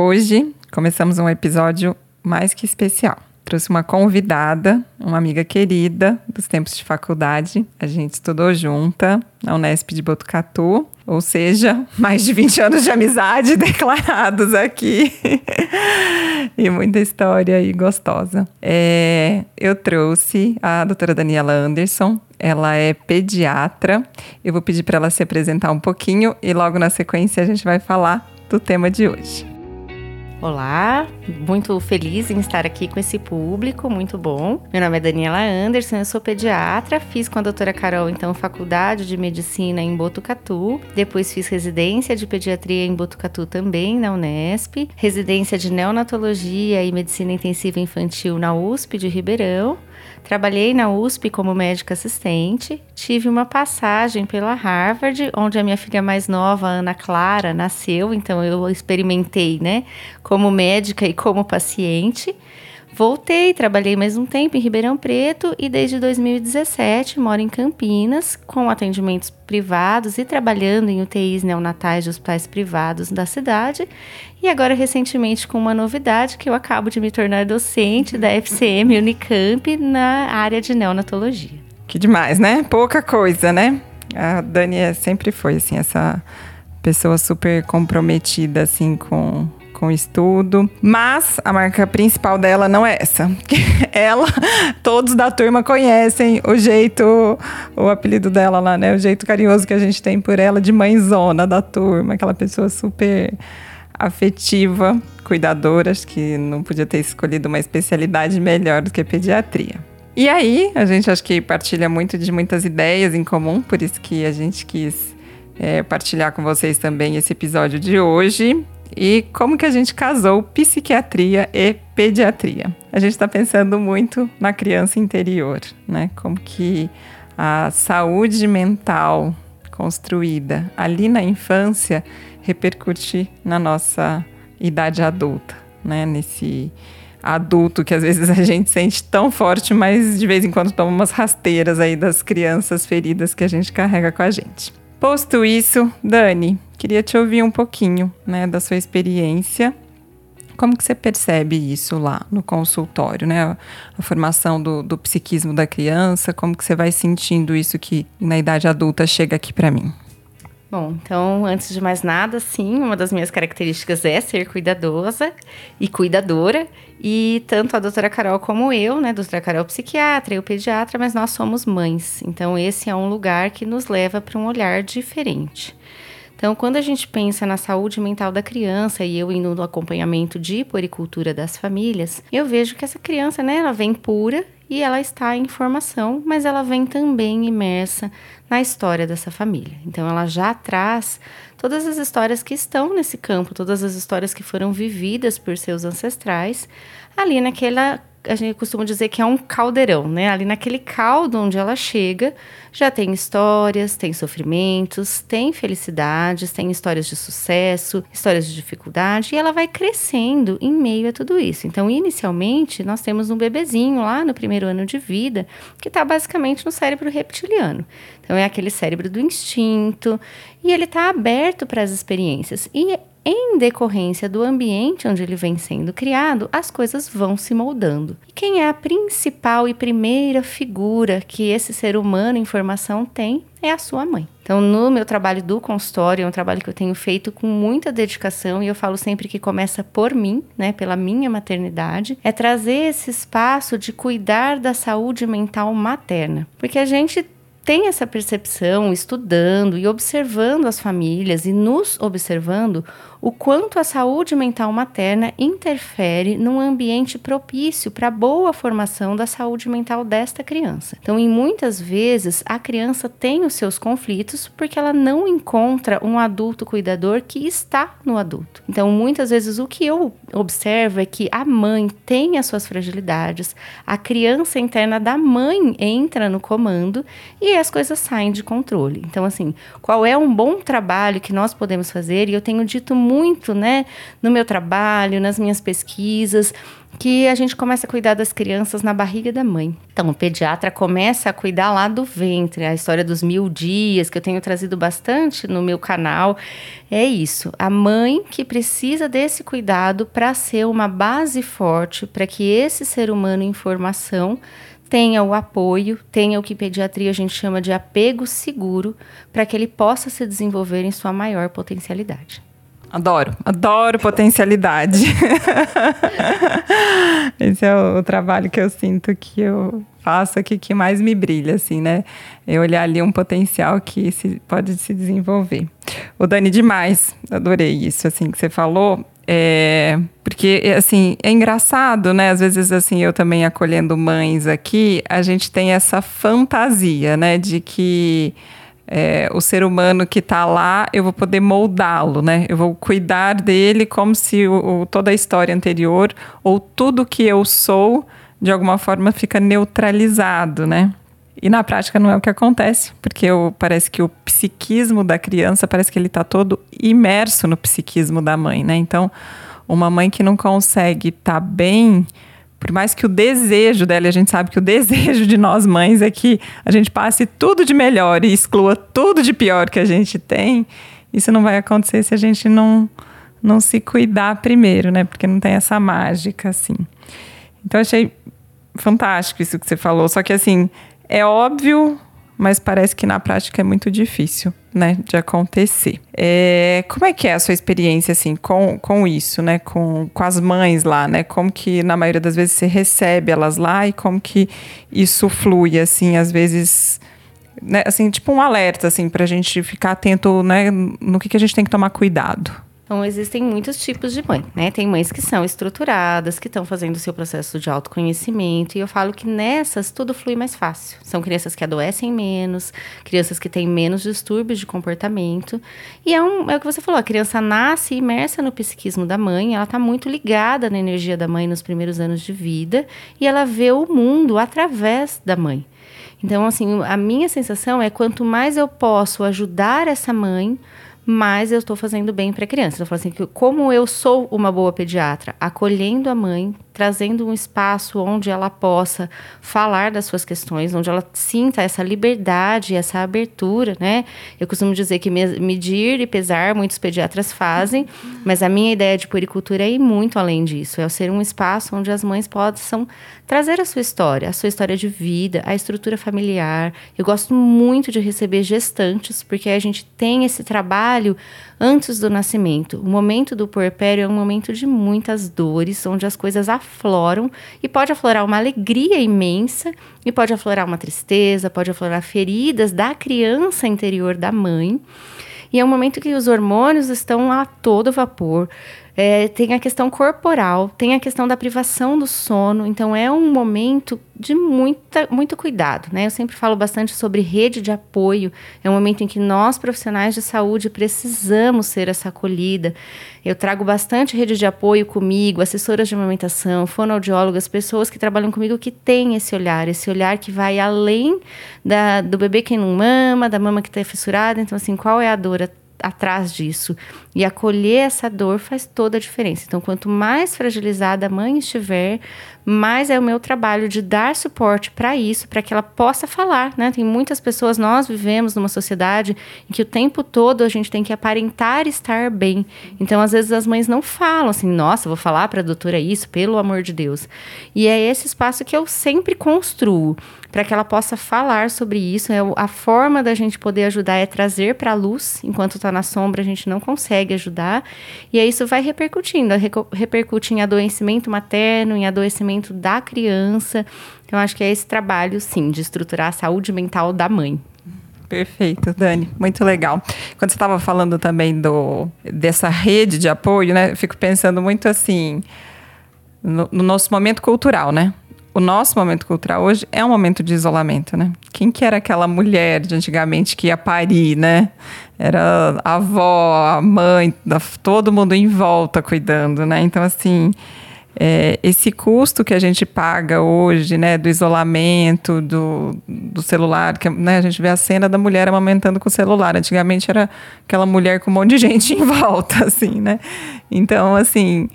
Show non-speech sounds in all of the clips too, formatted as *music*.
Hoje começamos um episódio mais que especial. Trouxe uma convidada, uma amiga querida dos tempos de faculdade. A gente estudou junta na Unesp de Botucatu, ou seja, mais de 20 anos de amizade *laughs* declarados aqui. e muita história aí gostosa. É, eu trouxe a doutora Daniela Anderson, ela é pediatra. Eu vou pedir para ela se apresentar um pouquinho e logo na sequência a gente vai falar do tema de hoje. Olá, muito feliz em estar aqui com esse público, muito bom. Meu nome é Daniela Anderson, eu sou pediatra, fiz com a doutora Carol, então, faculdade de medicina em Botucatu, depois fiz residência de pediatria em Botucatu também, na Unesp, residência de neonatologia e medicina intensiva infantil na USP de Ribeirão, Trabalhei na USP como médica assistente, tive uma passagem pela Harvard, onde a minha filha mais nova, Ana Clara, nasceu, então eu experimentei, né, como médica e como paciente. Voltei, trabalhei mais um tempo em Ribeirão Preto e desde 2017 moro em Campinas, com atendimentos privados e trabalhando em UTIs neonatais de hospitais privados da cidade. E agora, recentemente, com uma novidade, que eu acabo de me tornar docente da FCM Unicamp na área de neonatologia. Que demais, né? Pouca coisa, né? A Dani é, sempre foi, assim, essa pessoa super comprometida, assim, com com estudo. Mas a marca principal dela não é essa. *laughs* ela, todos da turma conhecem o jeito, o apelido dela lá, né? O jeito carinhoso que a gente tem por ela de mãezona da turma, aquela pessoa super afetiva, cuidadora, acho que não podia ter escolhido uma especialidade melhor do que pediatria. E aí, a gente acho que partilha muito de muitas ideias em comum, por isso que a gente quis é, partilhar com vocês também esse episódio de hoje e como que a gente casou psiquiatria e pediatria. A gente está pensando muito na criança interior, né? Como que a saúde mental construída ali na infância repercute na nossa idade adulta, né? Nesse adulto que às vezes *laughs* a gente sente tão forte, mas de vez em quando toma umas rasteiras aí das crianças feridas que a gente carrega com a gente. Posto isso, Dani, queria te ouvir um pouquinho, né, da sua experiência. Como que você percebe isso lá no consultório, né? A, formação do, do, psiquismo da criança, como que você vai sentindo isso que na idade adulta chega aqui para mim? Bom, então, antes de mais nada, sim, uma das minhas características é ser cuidadosa e cuidadora. E tanto a doutora Carol como eu, né? Doutora Carol psiquiatra, eu pediatra, mas nós somos mães. Então, esse é um lugar que nos leva para um olhar diferente. Então, quando a gente pensa na saúde mental da criança e eu indo no acompanhamento de puericultura das famílias, eu vejo que essa criança, né, ela vem pura e ela está em formação, mas ela vem também imersa na história dessa família. Então ela já traz todas as histórias que estão nesse campo, todas as histórias que foram vividas por seus ancestrais, ali naquela a gente costuma dizer que é um caldeirão, né? Ali naquele caldo onde ela chega, já tem histórias, tem sofrimentos, tem felicidades, tem histórias de sucesso, histórias de dificuldade, e ela vai crescendo em meio a tudo isso. Então, inicialmente, nós temos um bebezinho lá no primeiro ano de vida, que está basicamente no cérebro reptiliano. Então, é aquele cérebro do instinto, e ele está aberto para as experiências. E em decorrência do ambiente onde ele vem sendo criado, as coisas vão se moldando. E quem é a principal e primeira figura que esse ser humano em formação tem é a sua mãe. Então, no meu trabalho do consultório, é um trabalho que eu tenho feito com muita dedicação e eu falo sempre que começa por mim, né, pela minha maternidade, é trazer esse espaço de cuidar da saúde mental materna. Porque a gente tem essa percepção estudando e observando as famílias e nos observando o quanto a saúde mental materna interfere num ambiente propício para boa formação da saúde mental desta criança. Então, em muitas vezes, a criança tem os seus conflitos porque ela não encontra um adulto cuidador que está no adulto. Então, muitas vezes, o que eu observo é que a mãe tem as suas fragilidades, a criança interna da mãe entra no comando e as coisas saem de controle. Então, assim, qual é um bom trabalho que nós podemos fazer? E eu tenho dito muito, né, no meu trabalho, nas minhas pesquisas, que a gente começa a cuidar das crianças na barriga da mãe. Então, o pediatra começa a cuidar lá do ventre, a história dos mil dias, que eu tenho trazido bastante no meu canal. É isso. A mãe que precisa desse cuidado para ser uma base forte para que esse ser humano em formação tenha o apoio, tenha o que pediatria a gente chama de apego seguro, para que ele possa se desenvolver em sua maior potencialidade. Adoro, adoro potencialidade. *laughs* Esse é o, o, trabalho que eu sinto que eu faço aqui que mais me brilha, assim, né? Eu olhar ali um potencial que se, pode se desenvolver. O Dani, demais, adorei isso, assim, que você falou. É, porque, assim, é engraçado, né? Às vezes, assim, eu também acolhendo mães aqui, a gente tem essa fantasia, né? De que é, o ser humano que está lá, eu vou poder moldá-lo, né? Eu vou cuidar dele como se o, o, toda a história anterior ou tudo que eu sou, de alguma forma, fica neutralizado, né? E na prática não é o que acontece, porque eu, parece que o psiquismo da criança parece que ele está todo imerso no psiquismo da mãe, né? Então, uma mãe que não consegue estar tá bem, por mais que o desejo dela, e a gente sabe que o desejo de nós mães é que a gente passe tudo de melhor e exclua tudo de pior que a gente tem, isso não vai acontecer se a gente não, não se cuidar primeiro, né? Porque não tem essa mágica, assim. Então, achei fantástico isso que você falou. Só que, assim, é óbvio, mas parece que na prática é muito difícil, né, de acontecer. É, como é que é a sua experiência, assim, com, com isso, né, com, com as mães lá, né, como que na maioria das vezes você recebe elas lá e como que isso flui, assim, às vezes... Né, assim, tipo um alerta, assim, a gente ficar atento, né, no que, que a gente tem que tomar cuidado. Então, existem muitos tipos de mãe, né? Tem mães que são estruturadas, que estão fazendo o seu processo de autoconhecimento, e eu falo que nessas tudo flui mais fácil. São crianças que adoecem menos, crianças que têm menos distúrbios de comportamento. E é, um, é o que você falou, a criança nasce imersa no psiquismo da mãe, ela está muito ligada na energia da mãe nos primeiros anos de vida, e ela vê o mundo através da mãe. Então, assim, a minha sensação é quanto mais eu posso ajudar essa mãe, mas eu estou fazendo bem para a criança. Eu falo assim, que como eu sou uma boa pediatra, acolhendo a mãe, trazendo um espaço onde ela possa falar das suas questões, onde ela sinta essa liberdade, essa abertura, né? Eu costumo dizer que medir e pesar muitos pediatras fazem, *laughs* mas a minha ideia de puericultura é ir muito além disso, é ser um espaço onde as mães possam trazer a sua história, a sua história de vida, a estrutura familiar. Eu gosto muito de receber gestantes, porque a gente tem esse trabalho antes do nascimento. O momento do puerpério é um momento de muitas dores, onde as coisas afloram e pode aflorar uma alegria imensa e pode aflorar uma tristeza, pode aflorar feridas da criança interior da mãe. E é um momento que os hormônios estão a todo vapor. É, tem a questão corporal, tem a questão da privação do sono. Então, é um momento de muita, muito cuidado, né? Eu sempre falo bastante sobre rede de apoio. É um momento em que nós, profissionais de saúde, precisamos ser essa acolhida. Eu trago bastante rede de apoio comigo, assessoras de amamentação, fonoaudiólogas, pessoas que trabalham comigo que têm esse olhar, esse olhar que vai além da, do bebê que não mama, da mama que está fissurada. Então, assim, qual é a dor? Atrás disso. E acolher essa dor faz toda a diferença. Então, quanto mais fragilizada a mãe estiver, mais é o meu trabalho de dar suporte para isso, para que ela possa falar, né? Tem muitas pessoas, nós vivemos numa sociedade em que o tempo todo a gente tem que aparentar estar bem. Então, às vezes as mães não falam assim: "Nossa, vou falar para a doutora isso, pelo amor de Deus". E é esse espaço que eu sempre construo para que ela possa falar sobre isso. É a forma da gente poder ajudar é trazer para a luz, enquanto está na sombra a gente não consegue ajudar. E aí isso vai repercutindo, repercute em adoecimento materno, em adoecimento da criança. Então acho que é esse trabalho, sim, de estruturar a saúde mental da mãe. Perfeito, Dani, muito legal. Quando você estava falando também do, dessa rede de apoio, né? Eu fico pensando muito assim no, no nosso momento cultural, né? O nosso momento cultural hoje é um momento de isolamento, né? Quem que era aquela mulher de antigamente que ia parir, né? Era a avó, a mãe, todo mundo em volta cuidando, né? Então, assim, é, esse custo que a gente paga hoje, né, do isolamento, do, do celular, que né, a gente vê a cena da mulher amamentando com o celular. Antigamente era aquela mulher com um monte de gente *laughs* em volta, assim, né? Então, assim,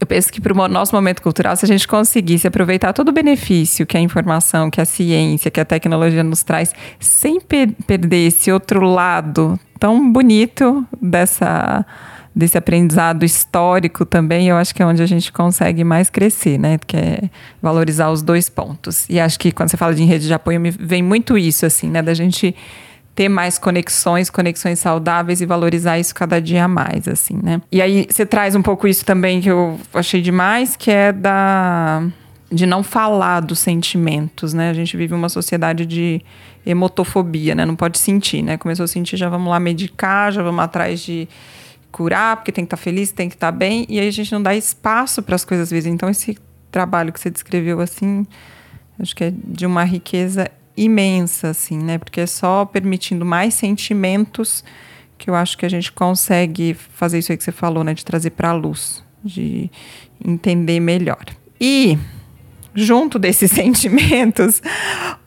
eu penso que para o nosso momento cultural, se a gente conseguisse aproveitar todo o benefício que a informação, que a ciência, que a tecnologia nos traz, sem per perder esse outro lado tão bonito dessa desse aprendizado histórico também, eu acho que é onde a gente consegue mais crescer, né? Que é valorizar os dois pontos. E acho que quando você fala de rede de apoio, vem muito isso, assim, né? Da gente ter mais conexões, conexões saudáveis e valorizar isso cada dia mais, assim, né? E aí você traz um pouco isso também que eu achei demais, que é da de não falar dos sentimentos, né? A gente vive uma sociedade de emotofobia, né? Não pode sentir, né? Começou a sentir, já vamos lá medicar, já vamos atrás de curar, porque tem que estar tá feliz, tem que estar tá bem, e aí a gente não dá espaço para as coisas às vezes. Então esse trabalho que você descreveu assim, acho que é de uma riqueza imensa, assim, né? Porque é só permitindo mais sentimentos que eu acho que a gente consegue fazer isso aí que você falou, né? De trazer para a luz, de entender melhor. E junto *laughs* desses sentimentos,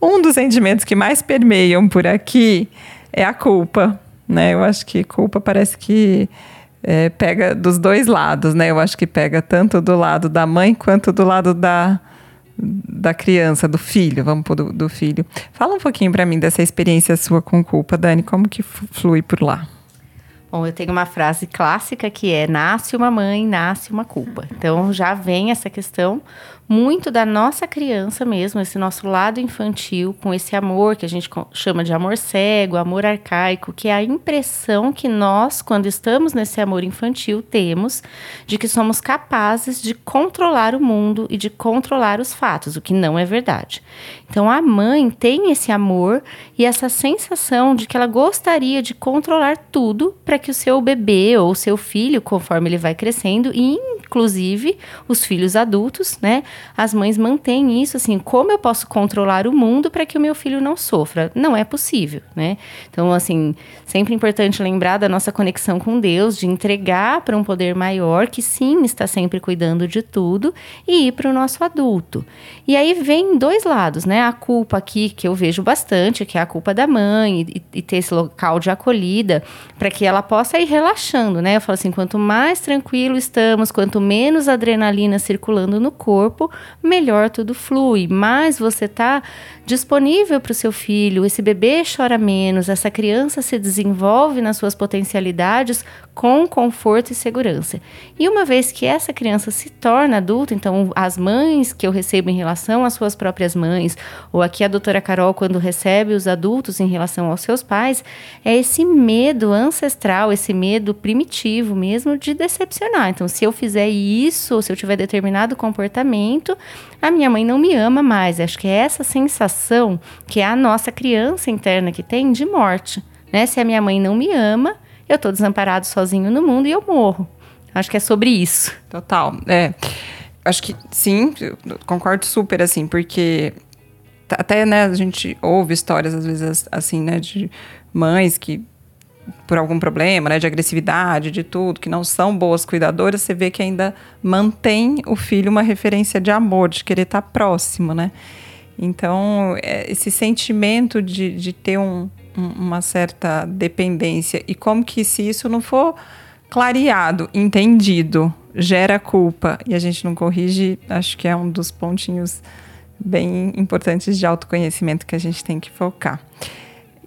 um dos sentimentos que mais permeiam por aqui é a culpa, né? Eu acho que culpa parece que é, pega dos dois lados, né? Eu acho que pega tanto do lado da mãe quanto do lado da da criança, do filho, vamos pôr do, do filho. Fala um pouquinho para mim dessa experiência sua com culpa, Dani, como que flui por lá? Bom, eu tenho uma frase clássica que é: nasce uma mãe, nasce uma culpa. Então já vem essa questão muito da nossa criança mesmo, esse nosso lado infantil, com esse amor que a gente chama de amor cego, amor arcaico, que é a impressão que nós, quando estamos nesse amor infantil, temos de que somos capazes de controlar o mundo e de controlar os fatos, o que não é verdade. Então a mãe tem esse amor e essa sensação de que ela gostaria de controlar tudo para que o seu bebê ou o seu filho, conforme ele vai crescendo, e inclusive os filhos adultos, né? As mães mantêm isso assim, como eu posso controlar o mundo para que o meu filho não sofra? Não é possível, né? Então, assim, sempre importante lembrar da nossa conexão com Deus, de entregar para um poder maior que sim está sempre cuidando de tudo e ir para o nosso adulto. E aí vem dois lados, né? A culpa aqui que eu vejo bastante, que é a culpa da mãe e, e ter esse local de acolhida para que ela possa ir relaxando, né? Eu falo assim, quanto mais tranquilo estamos, quanto menos adrenalina circulando no corpo, melhor tudo flui. Mais você está disponível para o seu filho, esse bebê chora menos, essa criança se desenvolve nas suas potencialidades com conforto e segurança. E uma vez que essa criança se torna adulta, então as mães que eu recebo em relação às suas próprias mães, ou aqui a doutora Carol, quando recebe os adultos em relação aos seus pais, é esse medo ancestral, esse medo primitivo mesmo de decepcionar. Então, se eu fizer isso, se eu tiver determinado comportamento, a minha mãe não me ama mais. Acho que é essa sensação que é a nossa criança interna que tem de morte. Né? Se a minha mãe não me ama, eu estou desamparado sozinho no mundo e eu morro. Acho que é sobre isso. Total. É. Acho que sim, concordo super, assim, porque até, né, a gente ouve histórias, às vezes, assim, né, de mães que por algum problema, né, de agressividade, de tudo, que não são boas cuidadoras, você vê que ainda mantém o filho uma referência de amor, de querer estar próximo, né? Então, é, esse sentimento de, de ter um, um, uma certa dependência e como que se isso não for clareado, entendido, gera culpa e a gente não corrige, acho que é um dos pontinhos bem importantes de autoconhecimento que a gente tem que focar.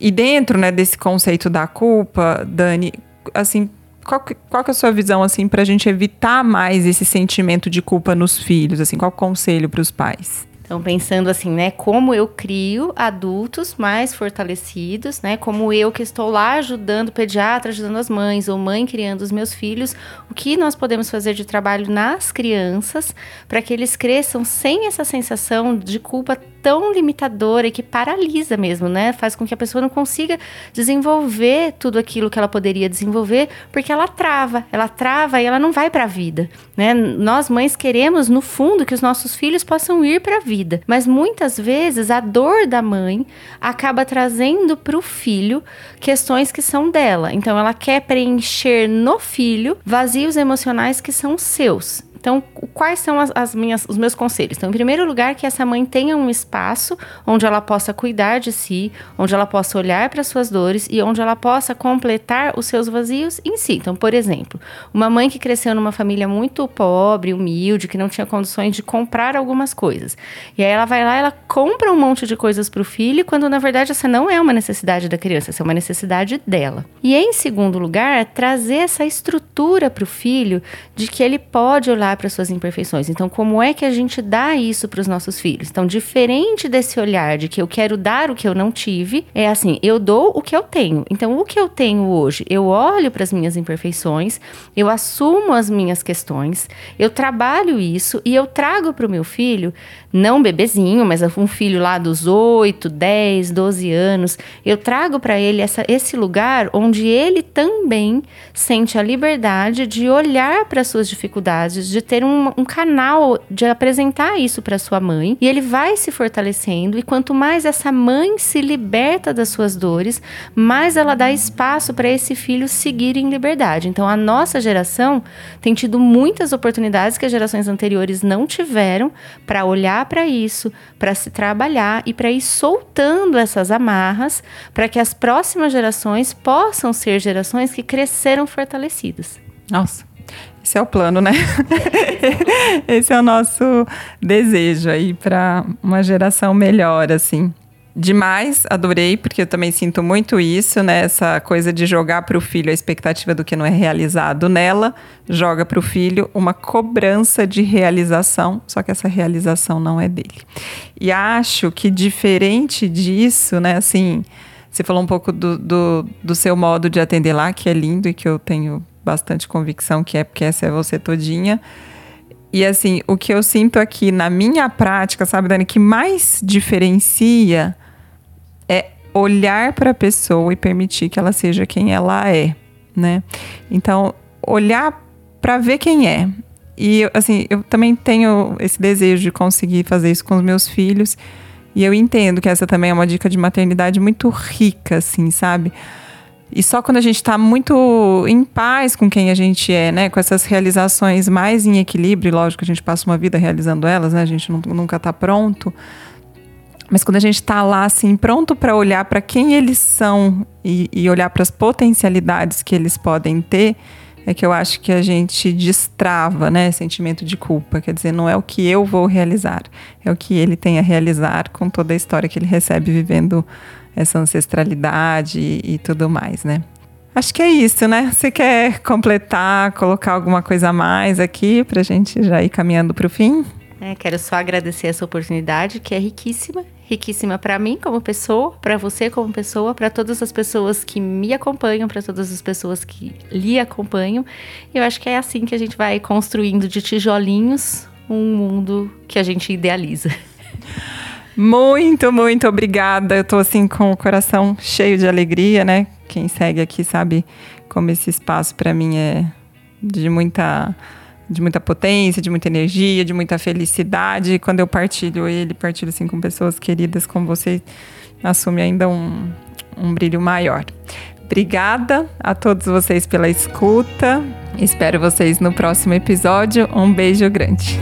E dentro né, desse conceito da culpa, Dani, assim, qual, que, qual que é a sua visão assim para a gente evitar mais esse sentimento de culpa nos filhos? Assim, qual o conselho para os pais? Então, pensando assim, né, como eu crio adultos mais fortalecidos, né, como eu que estou lá ajudando o pediatra, ajudando as mães, ou mãe criando os meus filhos, o que nós podemos fazer de trabalho nas crianças para que eles cresçam sem essa sensação de culpa tão limitadora e que paralisa mesmo, né? Faz com que a pessoa não consiga desenvolver tudo aquilo que ela poderia desenvolver, porque ela trava, ela trava e ela não vai para a vida, né? Nós mães queremos no fundo que os nossos filhos possam ir para a vida, mas muitas vezes a dor da mãe acaba trazendo para o filho questões que são dela. Então ela quer preencher no filho vazios emocionais que são seus. Então, quais são as, as, minhas, os meus conselhos? Então, em primeiro lugar, que essa mãe tenha um espaço onde ela possa cuidar de si, onde ela possa olhar para suas dores e onde ela possa completar os seus vazios em si. Então, por exemplo, uma mãe que cresceu numa família muito pobre, humilde, que não tinha condições de comprar algumas coisas. E aí ela vai lá, ela compra um monte de coisas para o filho, quando na verdade essa não é uma necessidade da criança, essa é uma necessidade dela. E em segundo lugar, trazer essa estrutura para o filho de que ele pode olhar para suas imperfeições. Então, como é que a gente dá isso para os nossos filhos? Então, diferente desse olhar de que eu quero dar o que eu não tive, é assim, eu dou o que eu tenho. Então, o que eu tenho hoje, eu olho para as minhas imperfeições, eu assumo as minhas questões, eu trabalho isso e eu trago para o meu filho, não bebezinho, mas um filho lá dos 8, 10, 12 anos, eu trago para ele essa, esse lugar onde ele também sente a liberdade de olhar para suas dificuldades, de ter um, um canal de apresentar isso para sua mãe e ele vai se fortalecendo. E quanto mais essa mãe se liberta das suas dores, mais ela dá espaço para esse filho seguir em liberdade. Então, a nossa geração tem tido muitas oportunidades que as gerações anteriores não tiveram para olhar para isso, para se trabalhar e para ir soltando essas amarras para que as próximas gerações possam ser gerações que cresceram fortalecidas. Nossa, esse é o plano, né? *laughs* Esse é o nosso desejo aí para uma geração melhor, assim. Demais, adorei, porque eu também sinto muito isso, né? Essa coisa de jogar para o filho a expectativa do que não é realizado nela, joga para o filho uma cobrança de realização, só que essa realização não é dele. E acho que diferente disso, né? Assim, você falou um pouco do, do, do seu modo de atender lá, que é lindo e que eu tenho bastante convicção que é, porque essa é você todinha. E assim, o que eu sinto aqui na minha prática, sabe, Dani, que mais diferencia olhar para a pessoa e permitir que ela seja quem ela é, né? Então, olhar para ver quem é. E assim, eu também tenho esse desejo de conseguir fazer isso com os meus filhos. E eu entendo que essa também é uma dica de maternidade muito rica, assim, sabe? E só quando a gente está muito em paz com quem a gente é, né? Com essas realizações mais em equilíbrio, lógico a gente passa uma vida realizando elas, né? A gente nunca está pronto. Mas quando a gente está lá, assim, pronto para olhar para quem eles são e, e olhar para as potencialidades que eles podem ter, é que eu acho que a gente destrava, né, sentimento de culpa. Quer dizer, não é o que eu vou realizar, é o que ele tem a realizar com toda a história que ele recebe vivendo essa ancestralidade e, e tudo mais, né? Acho que é isso, né? Você quer completar, colocar alguma coisa a mais aqui para a gente já ir caminhando para o fim? É, quero só agradecer essa oportunidade, que é riquíssima, riquíssima para mim como pessoa, para você como pessoa, para todas as pessoas que me acompanham, para todas as pessoas que lhe acompanham. Eu acho que é assim que a gente vai construindo de tijolinhos um mundo que a gente idealiza. Muito, muito obrigada. Eu tô assim com o coração cheio de alegria, né? Quem segue aqui sabe como esse espaço para mim é de muita de muita potência, de muita energia, de muita felicidade. Quando eu partilho ele, partilho assim com pessoas queridas como você, assume ainda um, um brilho maior. Obrigada a todos vocês pela escuta. Espero vocês no próximo episódio. Um beijo grande.